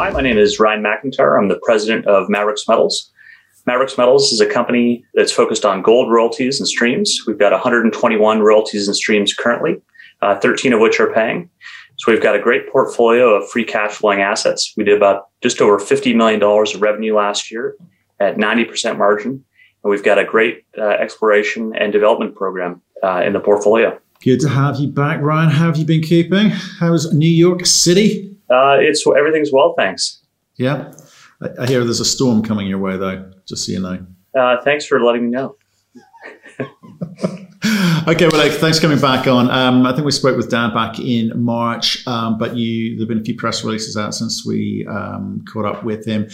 Hi, my name is Ryan McIntyre. I'm the president of Maverix Metals. Maverix Metals is a company that's focused on gold royalties and streams. We've got 121 royalties and streams currently, uh, 13 of which are paying. So we've got a great portfolio of free cash flowing assets. We did about just over $50 million of revenue last year at 90% margin. And we've got a great uh, exploration and development program uh, in the portfolio. Good to have you back, Ryan. How have you been keeping? How's New York City? Uh, it's everything's well, thanks. Yeah, I, I, hear there's a storm coming your way, though. Just so you know. Uh, thanks for letting me know. okay, well, like, thanks for coming back on. Um, I think we spoke with Dan back in March, um, but you there've been a few press releases out since we um, caught up with him.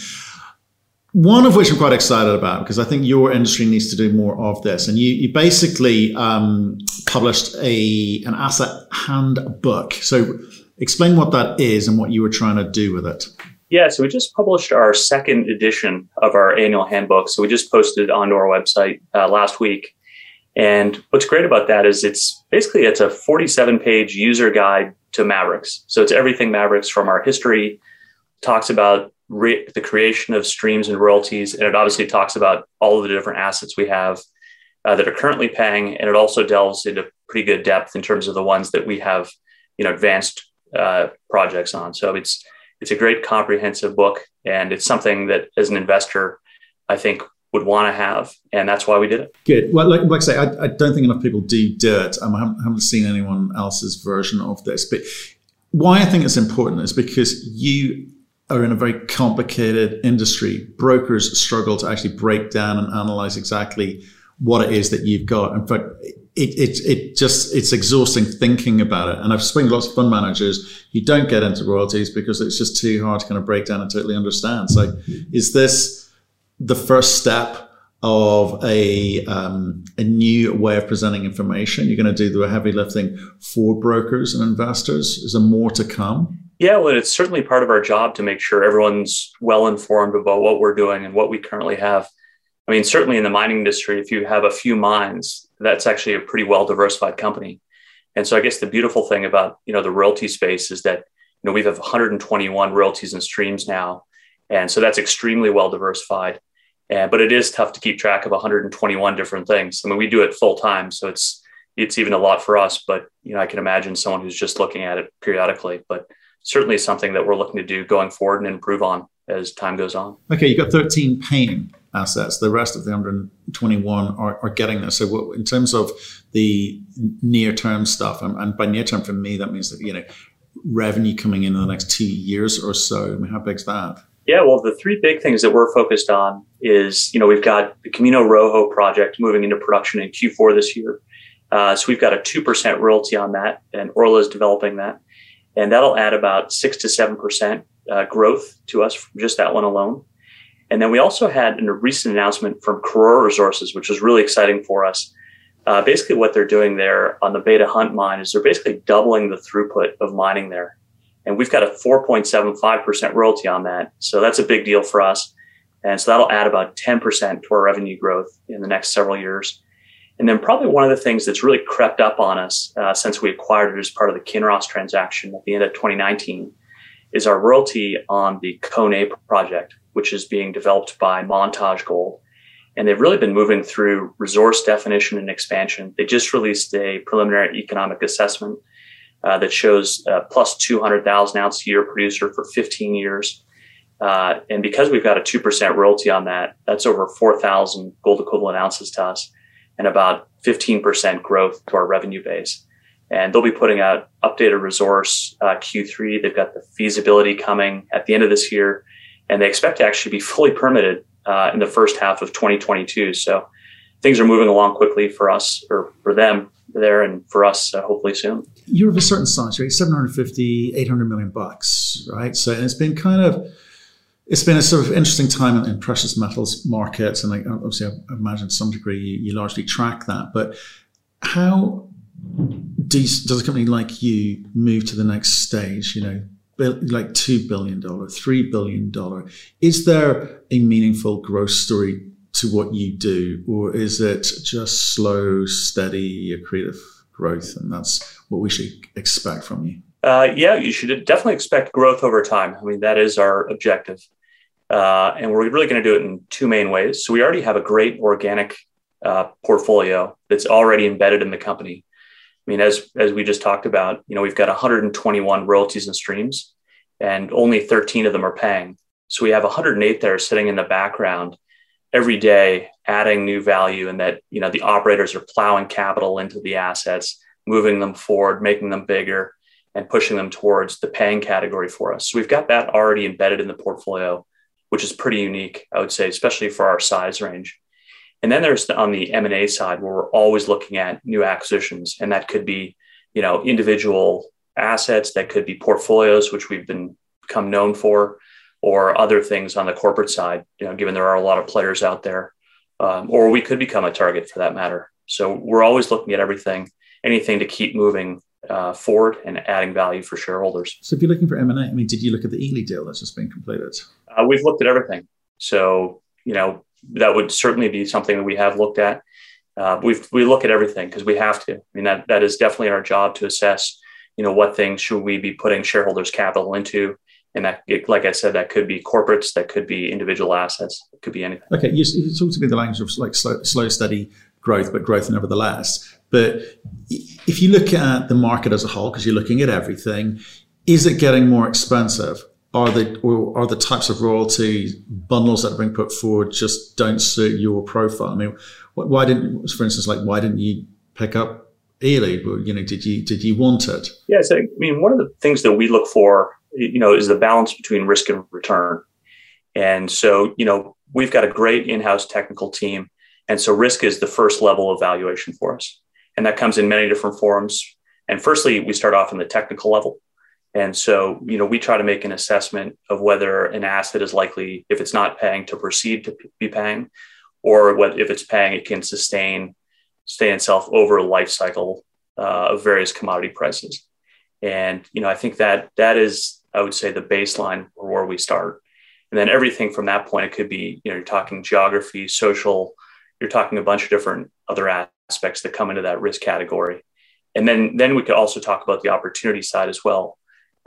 One of which I'm quite excited about because I think your industry needs to do more of this. And you, you basically um, published a an asset handbook. So explain what that is and what you were trying to do with it. Yeah, so we just published our second edition of our annual handbook. So we just posted onto our website uh, last week. And what's great about that is it's basically it's a 47 page user guide to Maverix. So it's everything Maverix from our history, talks about re- the creation of streams and royalties, and it obviously talks about all of the different assets we have uh, that are currently paying, and it also delves into pretty good depth in terms of the ones that we have, you know, advanced uh, projects on. So it's it's a great comprehensive book, and it's something that as an investor, I think would want to have, and that's why we did it. Good. Well, like, like I say, I, I, don't think enough people do dirt. Um, I haven't, haven't seen anyone else's version of this, but why I think it's important is because you are in a very complicated industry. Brokers struggle to actually break down and analyze exactly what it is that you've got. In fact, it, it, it just, it's exhausting thinking about it. And I've spoken to lots of fund managers who don't get into royalties because it's just too hard to kind of break down and totally understand. So is this, the first step of a um, a new way of presenting information. You're going to do the heavy lifting for brokers and investors. Is there more to come? Yeah, well, it's certainly part of our job to make sure everyone's well informed about what we're doing and what we currently have. I mean, certainly in the mining industry, if you have a few mines, that's actually a pretty well diversified company. And so, I guess the beautiful thing about you know the royalty space is that you know we have 121 royalties and streams now, and so that's extremely well diversified. And, but it is tough to keep track of 121 different things. I mean, we do it full time, so it's it's even a lot for us. But you know, I can imagine someone who's just looking at it periodically. But certainly something that we're looking to do going forward and improve on as time goes on. Okay, you've got 13 paying assets. The rest of the 121 are, are getting there. So, what, in terms of the near term stuff, and, and by near term for me, that means that you know revenue coming in in the next two years or so. I mean, how big's that? Yeah, well, the three big things that we're focused on is, you know, we've got the Camino Rojo project moving into production in Q4 this year. Uh, so we've got a 2% royalty on that, and Orla is developing that. And that'll add about 6 to 7% uh, growth to us from just that one alone. And then we also had a recent announcement from Karora Resources, which was really exciting for us. Uh, basically, what they're doing there on the Beta Hunt mine is they're basically doubling the throughput of mining there and we've got a 4.75% royalty on that. So that's a big deal for us. And so that'll add about 10% to our revenue growth in the next several years. And then probably one of the things that's really crept up on us uh, since we acquired it as part of the Kinross transaction at the end of 2019 is our royalty on the Koné project, which is being developed by Montage Gold. And they've really been moving through resource definition and expansion. They just released a preliminary economic assessment uh, that shows uh, plus 200,000 ounce year producer for 15 years. Uh, and because we've got a 2% royalty on that, that's over 4,000 gold equivalent ounces to us and about 15% growth to our revenue base. And they'll be putting out updated resource uh, Q3. They've got the feasibility coming at the end of this year, and they expect to actually be fully permitted uh, in the first half of 2022. So things are moving along quickly for us or for them there and for us uh, hopefully soon. You're of a certain size, right? 750, 800 million bucks, right? So it's been kind of, it's been a sort of interesting time in, precious metals markets. And obviously, I imagine to some degree you, you largely track that. But how does, a company like you move to the next stage? You know, like $2 billion, $3 billion. Is there a meaningful growth story to what you do, or is it just slow, steady, accretive growth, and that's what we should expect from you? Uh, yeah, you should definitely expect growth over time. I mean, that is our objective. Uh, and we're really going to do it in two main ways. So we already have a great organic uh, portfolio that's already embedded in the company. I mean, as as we just talked about, you know, we've got 121 royalties and streams, and only 13 of them are paying. So we have 108 that are sitting in the background every day, adding new value, and that you know the operators are plowing capital into the assets, moving them forward, making them bigger, and pushing them towards the paying category for us. So we've got that already embedded in the portfolio which is pretty unique, I would say, especially for our size range. And then there's on the M&A side where we're always looking at new acquisitions and that could be, you know, individual assets, that could be portfolios which we've been become known for or other things on the corporate side, you know, given there are a lot of players out there. Um, or we could become a target for that matter. So we're always looking at everything, anything to keep moving uh, forward and adding value for shareholders. So if you're looking for M&A, I mean, did you look at the Ely deal that's just been completed? Uh, we've looked at everything. So, you know, that would certainly be something that we have looked at. Uh, we we look at everything because we have to. I mean, that, that is definitely our job to assess, you know, what things should we be putting shareholders' capital into. And that, like I said, that could be corporates, that could be individual assets, it could be anything. Okay, you, you talked to me the language of like slow, slow, steady growth, but growth nevertheless. But if you look at the market as a whole, because you're looking at everything, is it getting more expensive? Are the or are the types of royalty bundles that are being put forward just don't suit your profile? I mean, why didn't, for instance, like why didn't you pick up Ely? You know, did you did you want it? Yeah, so I mean, one of the things that we look for, you know, is the balance between risk and return. And so, you know, we've got a great in-house technical team, and so risk is the first level of valuation for us. And that comes in many different forms. And firstly, we start off in the technical level. And so, you know, we try to make an assessment of whether an asset is likely, if it's not paying, to proceed to be paying, or what if it's paying, it can sustain, sustain itself over a life cycle uh, of various commodity prices. And you know, I think that that is, I would say, the baseline or where we start. And then everything from that point, it could be, you know, you're talking geography, social, you're talking a bunch of different other aspects that come into that risk category. And then, then we could also talk about the opportunity side as well,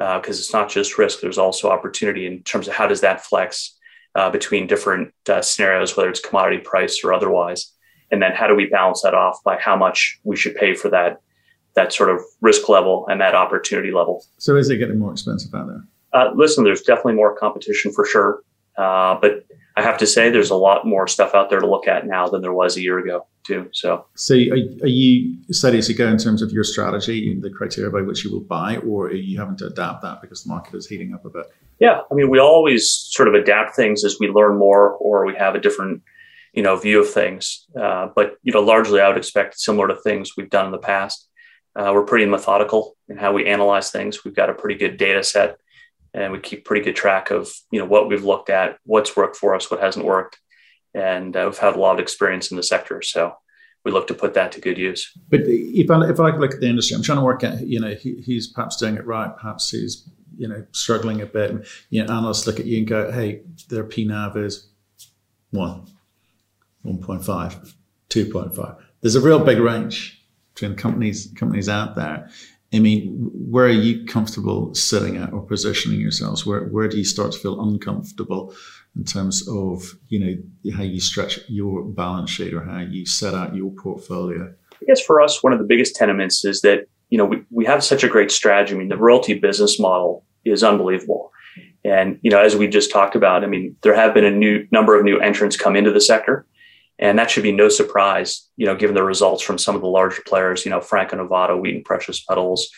because uh, it's not just risk. There's also opportunity in terms of how does that flex uh, between different uh, scenarios, whether it's commodity price or otherwise. And then how do we balance that off by how much we should pay for that that sort of risk level and that opportunity level. So is it getting more expensive out there? Uh, listen, there's definitely more competition for sure, uh, but I have to say there's a lot more stuff out there to look at now than there was a year ago too. So, so are, are you steady as you go in terms of your strategy, the criteria by which you will buy, or are you having to adapt that because the market is heating up a bit? Yeah, I mean, we always sort of adapt things as we learn more, or we have a different, you know, view of things. Uh, but you know, largely, I would expect similar to things we've done in the past. Uh, we're pretty methodical in how we analyze things. We've got a pretty good data set and we keep pretty good track of you know what we've looked at, what's worked for us, what hasn't worked, and uh, we've had a lot of experience in the sector, so we look to put that to good use. But if I if I look at the industry, I'm trying to work out you know he, he's perhaps doing it right, perhaps he's you know struggling a bit. You know, analysts look at you and go, hey, their PNAV is one, 1.5, 2.5. There's a real big range between companies companies out there. I mean, where are you comfortable sitting at or positioning yourselves? Where where do you start to feel uncomfortable in terms of you know how you stretch your balance sheet or how you set out your portfolio? I guess for us, one of the biggest tenements is that you know we, we have such a great strategy. I mean, the royalty business model is unbelievable. And you know, as we just talked about, I mean, there have been a new number of new entrants come into the sector. And that should be no surprise, you know, given the results from some of the larger players, you know, Franco Nevada, Wheaton Precious Metals,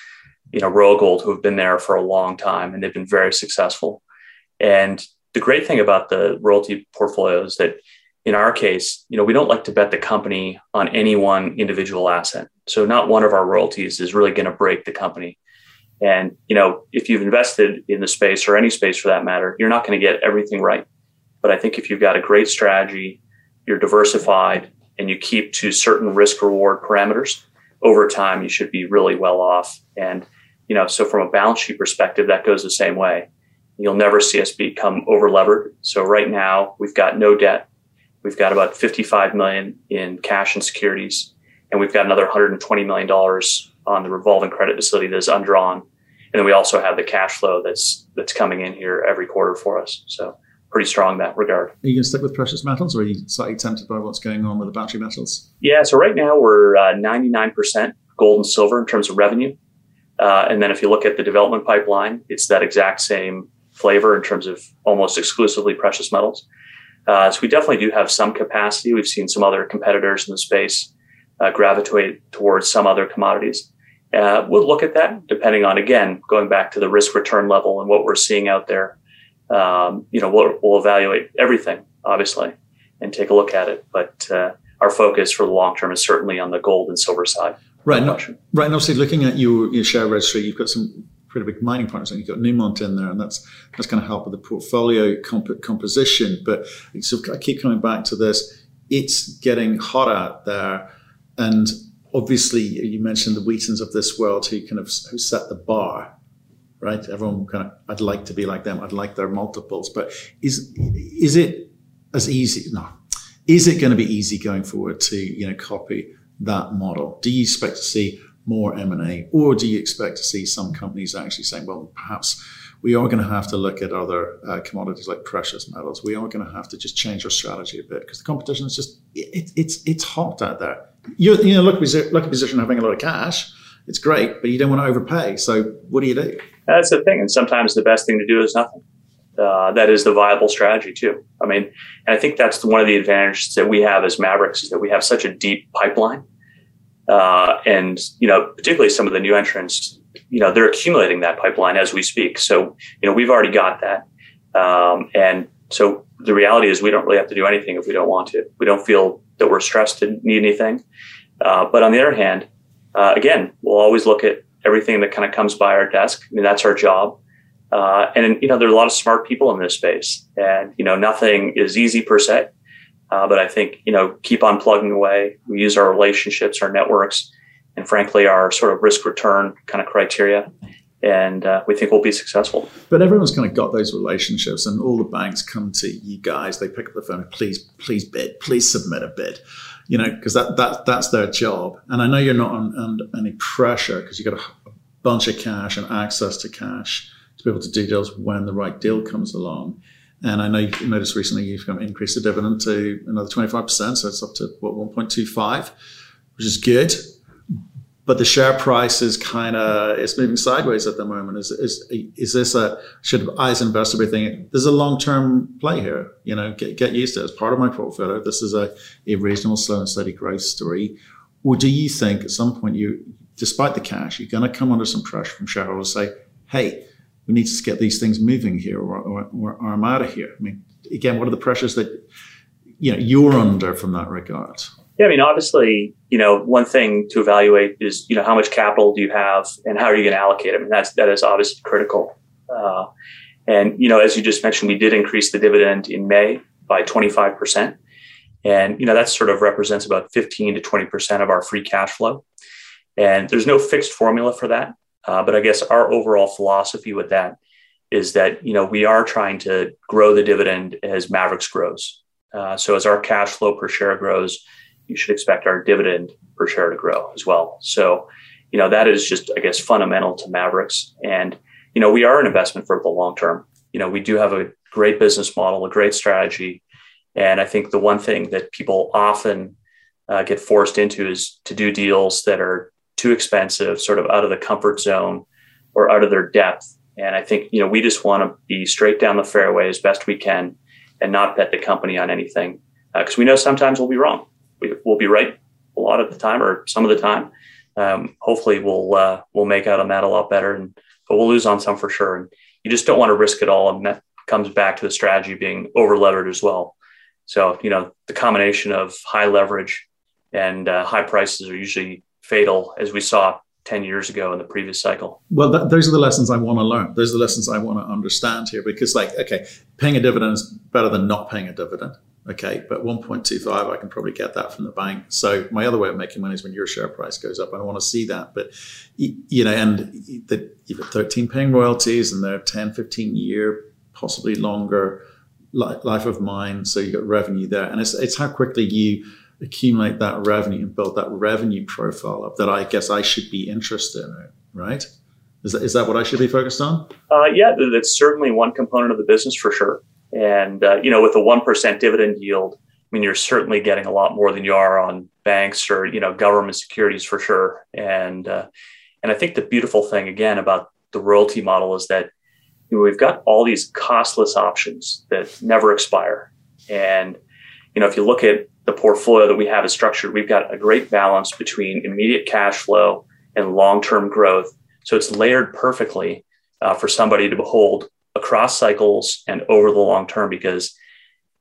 you know, Royal Gold, who have been there for a long time and they've been very successful. And the great thing about the royalty portfolio is that in our case, you know, we don't like to bet the company on any one individual asset. So not one of our royalties is really going to break the company. And, you know, if you've invested in the space or any space for that matter, you're not going to get everything right. But I think if you've got a great strategy, you're diversified and you keep to certain risk reward parameters over time you should be really well off and you know so from a balance sheet perspective that goes the same way you'll never see us become over levered so right now we've got no debt we've got about 55 million in cash and securities and we've got another 120 million dollars on the revolving credit facility that's undrawn and then we also have the cash flow that's that's coming in here every quarter for us. So pretty strong in that regard. Are you going to stick with precious metals, or are you slightly tempted by what's going on with the battery metals? Yeah, so right now we're uh, 99% gold and silver in terms of revenue. Uh, and then if you look at the development pipeline, it's that exact same flavor in terms of almost exclusively precious metals. Uh, so we definitely do have some capacity. We've seen some other competitors in the space uh, gravitate towards some other commodities. Uh, we'll look at that depending on, again, going back to the risk return level and what we're seeing out there. Um, you know, we'll, we'll, evaluate everything, obviously, and take a look at it. But uh, our focus for the long term is certainly on the gold and silver side. Right. No, right. And obviously, looking at your, your share registry, you've got some pretty big mining partners. And you've got Newmont in there, and that's that's going to help with the portfolio comp- composition. But so I keep coming back to this. It's getting hot out there, and obviously, you mentioned the Wheatons of this world who kind of who set the bar. Right, everyone kind of. I'd like to be like them. I'd like their multiples. But is is it as easy? No. Is it going to be easy going forward to you know copy that model? Do you expect to see more M&A, or do you expect to see some companies actually saying, well, perhaps we are going to have to look at other uh, commodities like precious metals. We are going to have to just change our strategy a bit because the competition is just it, it's it's hot out there. You're you know look, lucky, lucky position having a lot of cash. It's great, but you don't want to overpay. So what do you do? That's the thing, and sometimes the best thing to do is nothing. Uh, that is the viable strategy too. I mean, and I think that's one of the advantages that we have as Maverix is that we have such a deep pipeline uh, and you know, particularly some of the new entrants, you know, they're accumulating that pipeline as we speak. So you know, we've already got that, um, and so the reality is we don't really have to do anything if we don't want to. We don't feel that we're stressed to need anything. Uh, but on the other hand, uh, again, we'll always look at everything that kind of comes by our desk. I mean, that's our job. Uh, and you know, there are a lot of smart people in this space, and you know, nothing is easy per se. Uh, but I think, you know, keep on plugging away. We use our relationships, our networks, and frankly, our sort of risk return kind of criteria. And uh, we think we'll be successful. But everyone's kind of got those relationships, and all the banks come to you guys. They pick up the phone, and please, please bid, please submit a bid, you know, because that, that that's their job. And I know you're not under any pressure because you've got a bunch of cash and access to cash to be able to do deals when the right deal comes along. And I know you've noticed recently you've increased the dividend to another 25%. So it's up to what, 1.25, which is good. But the share price is kind of, it's moving sideways at the moment. Is, is, is this a, should I as an investor be thinking, there's a long-term play here, you know, get, get used to it. As part of my portfolio, this is a, a reasonable, slow and steady growth story. Or do you think at some point you, despite the cash, you're going to come under some pressure from shareholders say, hey, we need to get these things moving here or, or, or I'm out of here. I mean, again, what are the pressures that, you know, you're under from that regard? Yeah, I mean, obviously, you know, one thing to evaluate is, you know, how much capital do you have and how are you going to allocate it? I mean, that's, that is obviously critical. Uh, and, you know, as you just mentioned, we did increase the dividend in May by 25%. And, you know, that sort of represents about 15 to 20% of our free cash flow. And there's no fixed formula for that. Uh, but I guess our overall philosophy with that is that you know we are trying to grow the dividend as Maverix grows. Uh, so as our cash flow per share grows, you should expect our dividend per share to grow as well. So you know that is just I guess fundamental to Maverix, and you know we are an investment for the long term. You know we do have a great business model, a great strategy, and I think the one thing that people often uh, get forced into is to do deals that are too expensive, sort of out of the comfort zone or out of their depth. And I think, you know, we just want to be straight down the fairway as best we can and not bet the company on anything. Because uh, we know sometimes we'll be wrong. We, will be right a lot of the time or some of the time. Um, hopefully we'll, uh, we'll make out on that a lot better. And, but we'll lose on some for sure. And you just don't want to risk it all. And that comes back to the strategy being over levered as well. So, you know, the combination of high leverage and uh, high prices are usually fatal as we saw 10 years ago in the previous cycle. Well, those are the lessons I want to learn. Those are the lessons I want to understand here because, like, okay, paying a dividend is better than not paying a dividend. Okay, but 1.25, I can probably get that from the bank. So my other way of making money is when your share price goes up. I want to see that. But, you know, and the, you've got 13 paying royalties and they're 10, 15 year, possibly longer life of mine. So you've got revenue there. And it's, it's how quickly you accumulate that revenue and build that revenue profile up that I guess I should be interested in, right? Is that, is that what I should be focused on? Uh, yeah, that's certainly one component of the business for sure. And, uh, you know, with a 1% dividend yield, I mean, you're certainly getting a lot more than you are on banks or, you know, government securities for sure. And, uh, and I think the beautiful thing, again, about the royalty model is that you know, we've got all these costless options that never expire. And, you know, if you look at the portfolio that we have is structured, we've got a great balance between immediate cash flow and long-term growth. So it's layered perfectly uh, for somebody to behold across cycles and over the long term because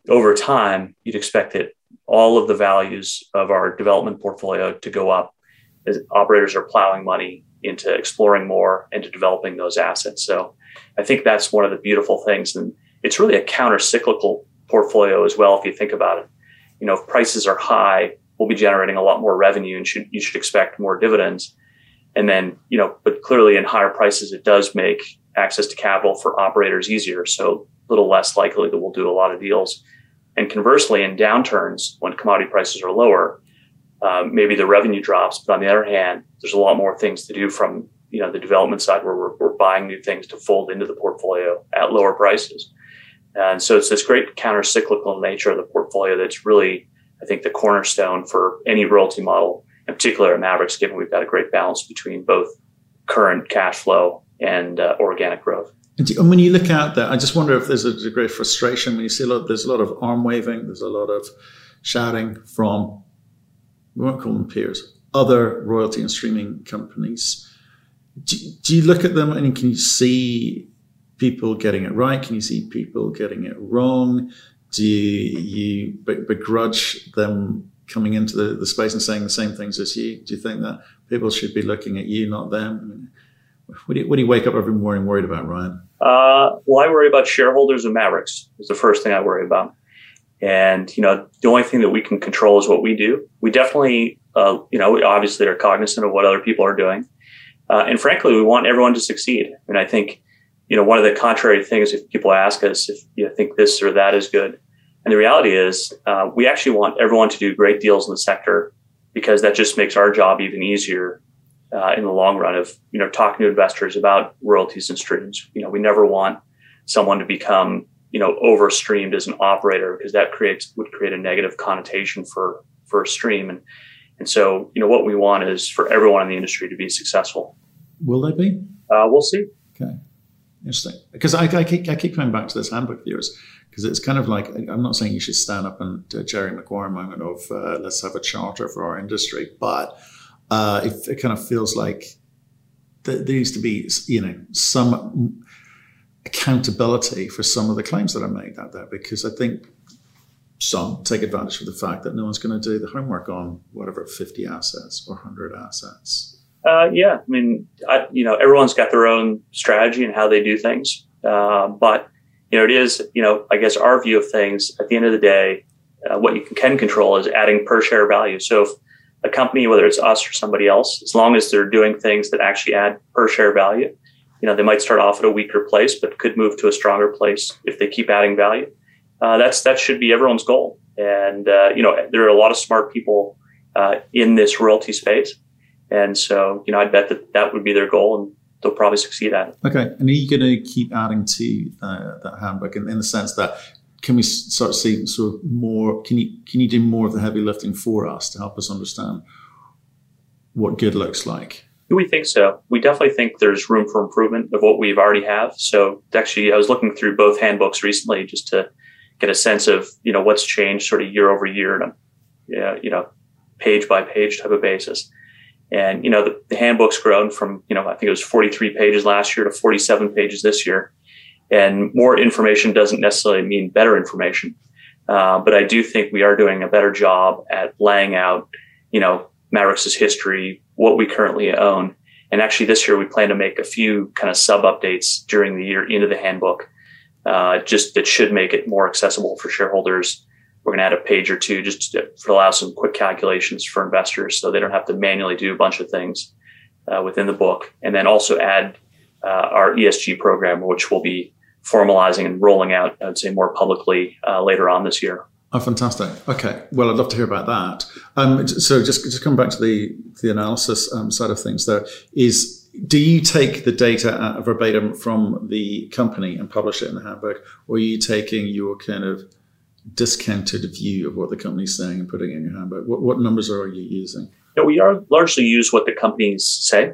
over time you'd expect that all of the values of our development portfolio to go up as operators are plowing money into exploring more and to developing those assets. So I think that's one of the beautiful things. And it's really a counter cyclical portfolio as well, if you think about it. You know, if prices are high, we'll be generating a lot more revenue and should, you should expect more dividends. And then, you know, but clearly in higher prices, it does make access to capital for operators easier. So a little less likely that we'll do a lot of deals. And conversely, in downturns, when commodity prices are lower, um, maybe the revenue drops. But on the other hand, there's a lot more things to do from you know the development side where we're, we're buying new things to fold into the portfolio at lower prices. And so it's this great counter cyclical nature of the portfolio that's really, I think, the cornerstone for any royalty model, in particular at Maverix, given we've got a great balance between both current cash flow and uh, organic growth. And when you look out there, I just wonder if there's a degree of frustration when you see a lot. There's a lot of arm waving. There's a lot of shouting from we won't call them peers, other royalty and streaming companies. Do, do you look at them and can you see people getting it right? Can you see people getting it wrong? Do you, begrudge them coming into the, the space and saying the same things as you? Do you think that people should be looking at you, not them? I what, do you, what do you wake up every morning worried about, Ryan? Uh, well, I worry about shareholders of Maverix Is the first thing I worry about. And you know, the only thing that we can control is what we do. We definitely, uh, you know, we obviously are cognizant of what other people are doing, uh, and frankly, we want everyone to succeed. And I think, you know, one of the contrary things if people ask us if you think this or that is good, and the reality is, uh, we actually want everyone to do great deals in the sector because that just makes our job even easier uh, in the long run. Of you know, talking to investors about royalties and streams. You know, we never want someone to become you know overstreamed as an operator because that creates would create a negative connotation for for a stream. And and so you know what we want is for everyone in the industry to be successful. Will they be? Uh, we'll see. Okay interesting because I, I, keep, I keep coming back to this handbook viewers because it's kind of like i'm not saying you should stand up and uh, jerry maguire moment of uh, let's have a charter for our industry but uh, it, it kind of feels like there needs to be you know some accountability for some of the claims that are made out there because I think some take advantage of the fact that no one's going to do the homework on whatever 50 assets or 100 assets. Uh, yeah, I mean, I, you know, everyone's got their own strategy and how they do things. Uh, but, you know, it is, you know, I guess our view of things at the end of the day, uh, what you can, control is adding per share value. So if a company, whether it's us or somebody else, as long as they're doing things that actually add per share value, you know, they might start off at a weaker place, but could move to a stronger place if they keep adding value. Uh, that's that should be everyone's goal. And uh, you know, there are a lot of smart people uh, in this royalty space, and so you know, I bet that that would be their goal, and they'll probably succeed at it. Okay, and are you going to keep adding to uh, that handbook in, in the sense that can we start seeing sort of more? Can you can you do more of the heavy lifting for us to help us understand what good looks like? We think so. We definitely think there's room for improvement of what we've already have. So actually, I was looking through both handbooks recently just to get a sense of you know what's changed sort of year over year on a you know page by page type of basis. And you know the, the handbook's grown from you know I think it was 43 pages last year to 47 pages this year. And more information doesn't necessarily mean better information, uh, but I do think we are doing a better job at laying out you know Maverix's history, what we currently own. And actually, this year we plan to make a few kind of sub updates during the year into the handbook, uh, just that should make it more accessible for shareholders. We're going to add a page or two just to, to allow some quick calculations for investors so they don't have to manually do a bunch of things uh, within the book. And then also add uh, our ESG program, which we'll be formalizing and rolling out, I'd say, more publicly uh, later on this year. Oh, fantastic. Okay. Well, I'd love to hear about that. Um, so just, just come back to the, the analysis um, side of things, though, is do you take the data verbatim from the company and publish it in the handbook, or are you taking your kind of discounted view of what the company's saying and putting in your handbook? What, what numbers are you using? Yeah, we are largely use what the companies say.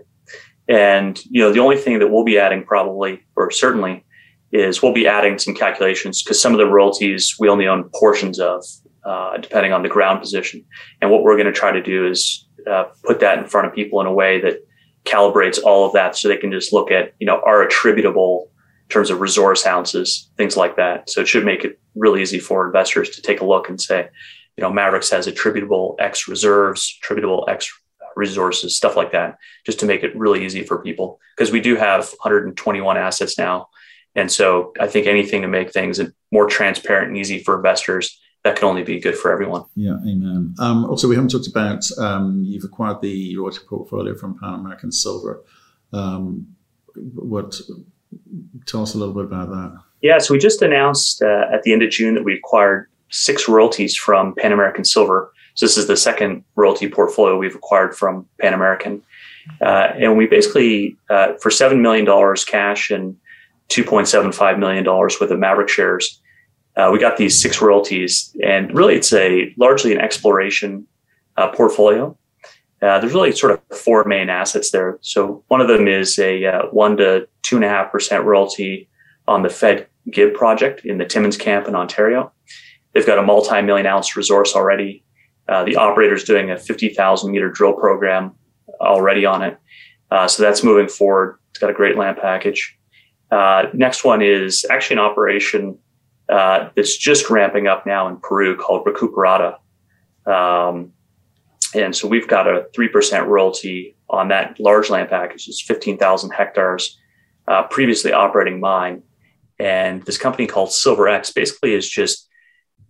And, you know, the only thing that we'll be adding probably, or certainly, is we'll be adding some calculations because some of the royalties we only own portions of, uh, depending on the ground position. And what we're going to try to do is uh, put that in front of people in a way that calibrates all of that so they can just look at, you know, our attributable in terms of resource ounces, things like that. So it should make it really easy for investors to take a look and say, you know, Maverix has attributable X reserves, attributable X resources, stuff like that, just to make it really easy for people. Because we do have 121 assets now. And so I think anything to make things more transparent and easy for investors, that can only be good for everyone. Yeah, amen. Um, also, we haven't talked about um, you've acquired the royalty portfolio from Pan American Silver. Um, what tell us a little bit about that? Yeah, so we just announced uh, at the end of June that we acquired six royalties from Pan American Silver. So this is the second royalty portfolio we've acquired from Pan American. Uh, and we basically, uh, for $7 million cash and $2.75 million worth of Maverick shares, uh, we got these six royalties. And really, it's a largely an exploration uh, portfolio. Uh, there's really sort of four main assets there. So one of them is a uh, one to two and a half percent royalty on the Fed Gib project in the Timmins camp in Ontario. They've got a multi-million ounce resource already. Uh, the operator's doing a 50,000 meter drill program already on it. Uh, so that's moving forward. It's got a great land package. Uh, next one is actually an operation uh, that's just ramping up now in Peru called Recuperada. Um, and so we've got a 3% royalty on that large land package. It's 15,000 hectares, uh, previously operating mine. And this company called Silver X basically is just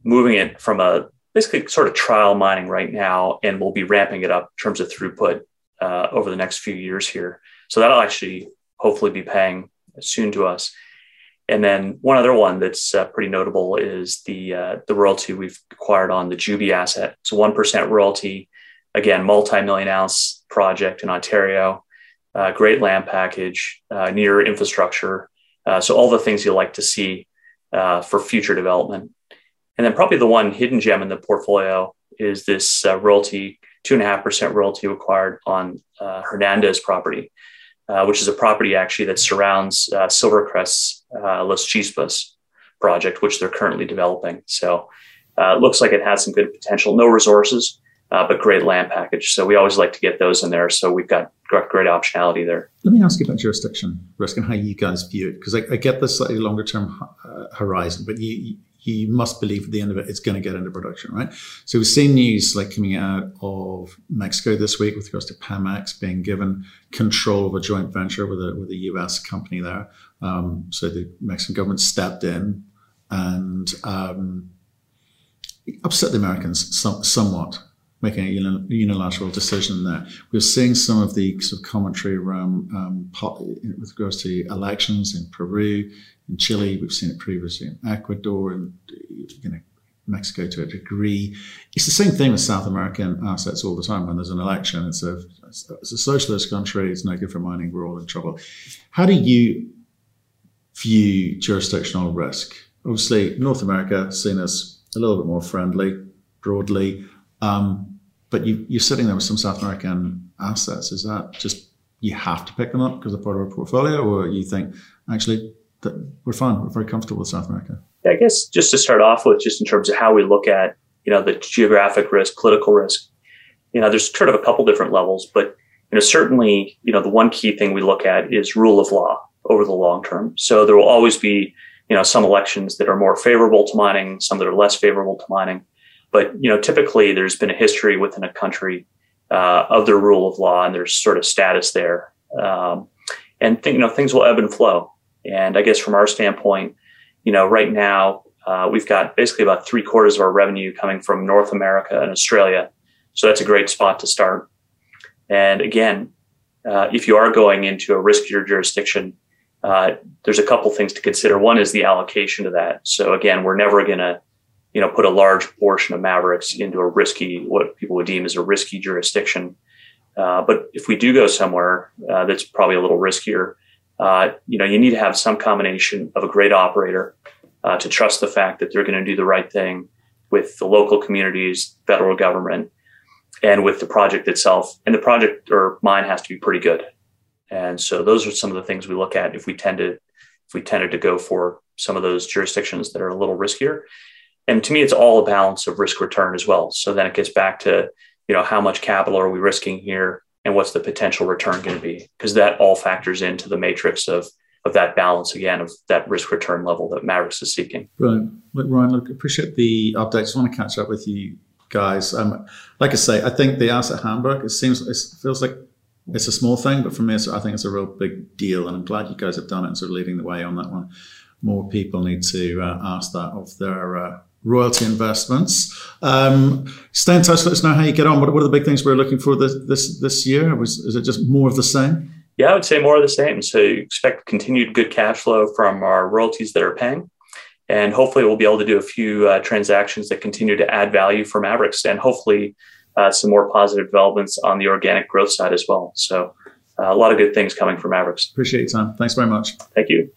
moving it from a basically sort of trial mining right now, and we'll be ramping it up in terms of throughput uh, over the next few years here. So that'll actually hopefully be paying soon to us. And then one other one that's uh, pretty notable is the uh, the royalty we've acquired on the Juby asset. It's a one percent royalty, again multi-million ounce project in Ontario. Uh, great land package, uh, near infrastructure, uh, so all the things you like to see uh, for future development. And then probably the one hidden gem in the portfolio is this uh, royalty, two and a half percent royalty acquired on uh, Hernandez property, which is a property actually that surrounds Silvercrest's Las Chispas project, which they're currently developing. So it looks like it has some good potential. No resources, uh, but great land package. So we always like to get those in there. So we've got great optionality there. Let me ask you about jurisdiction risk and how you guys view it, because I, I, get the slightly longer term uh, horizon, but you, you must believe at the end of it, it's going to get into production, right? So we've seen news like coming out of Mexico this week with regards to Pemex being given control of a joint venture with a with a US company there. Um, so the Mexican government stepped in and um, upset the Americans some, somewhat making a unilateral decision there. We're seeing some of the sort of commentary around um, with regards to elections in Peru, in Chile. We've seen it previously in Ecuador and you know Mexico to a degree. It's the same thing with South American assets all the time. When there's an election, it's a it's a socialist country. It's no good for mining. We're all in trouble. How do you view jurisdictional risk? Obviously, North America seen as a little bit more friendly broadly. Um, but you, you're sitting there with some South American assets. Is that just you have to pick them up because they're part of our portfolio, or you think actually that we're fine, we're very comfortable with South America? Yeah, I guess just to start off with, just in terms of how we look at you know the geographic risk, political risk. You know, there's sort of a couple different levels, but you know certainly you know the one key thing we look at is rule of law over the long term. So there will always be you know some elections that are more favorable to mining, some that are less favorable to mining. But you know, typically there's been a history within a country uh, of their rule of law, and there's sort of status there. Um, and th- you know, things will ebb and flow. And I guess from our standpoint, you know, right now uh, we've got basically about three quarters of our revenue coming from North America and Australia. So that's a great spot to start. And again, uh, if you are going into a riskier jurisdiction, uh, there's a couple things to consider. One is the allocation to that. So again, we're never going to you know, put a large portion of Maverix into a risky, what people would deem as a risky jurisdiction. Uh, but if we do go somewhere uh, that's probably a little riskier, uh, you know, you need to have some combination of a great operator uh, to trust the fact that they're going to do the right thing with the local communities, federal government, and with the project itself. And the project or mine has to be pretty good. And so those are some of the things we look at if we tend to if we tended to go for some of those jurisdictions that are a little riskier. And to me, it's all a balance of risk return as well. So then it gets back to, you know, how much capital are we risking here and what's the potential return going to be? Because that all factors into the matrix of of that balance again of that risk return level that Maverix is seeking. Brilliant. Look, Ryan, look, appreciate the update. Just want to catch up with you guys. Um, like I say, I think the asset handbook, it seems, it feels like it's a small thing, but for me, I think it's a real big deal. And I'm glad you guys have done it and sort of leading the way on that one. More people need to uh, ask that of their uh, royalty investments. Um, stay in touch. Let us know how you get on. What, what are the big things we're looking for this this, this year? Was, is it just more of the same? Yeah, I would say more of the same. So you expect continued good cash flow from our royalties that are paying. And hopefully we'll be able to do a few uh, transactions that continue to add value for Maverix and hopefully uh, some more positive developments on the organic growth side as well. So uh, a lot of good things coming from Maverix. Appreciate your time. Thanks very much. Thank you.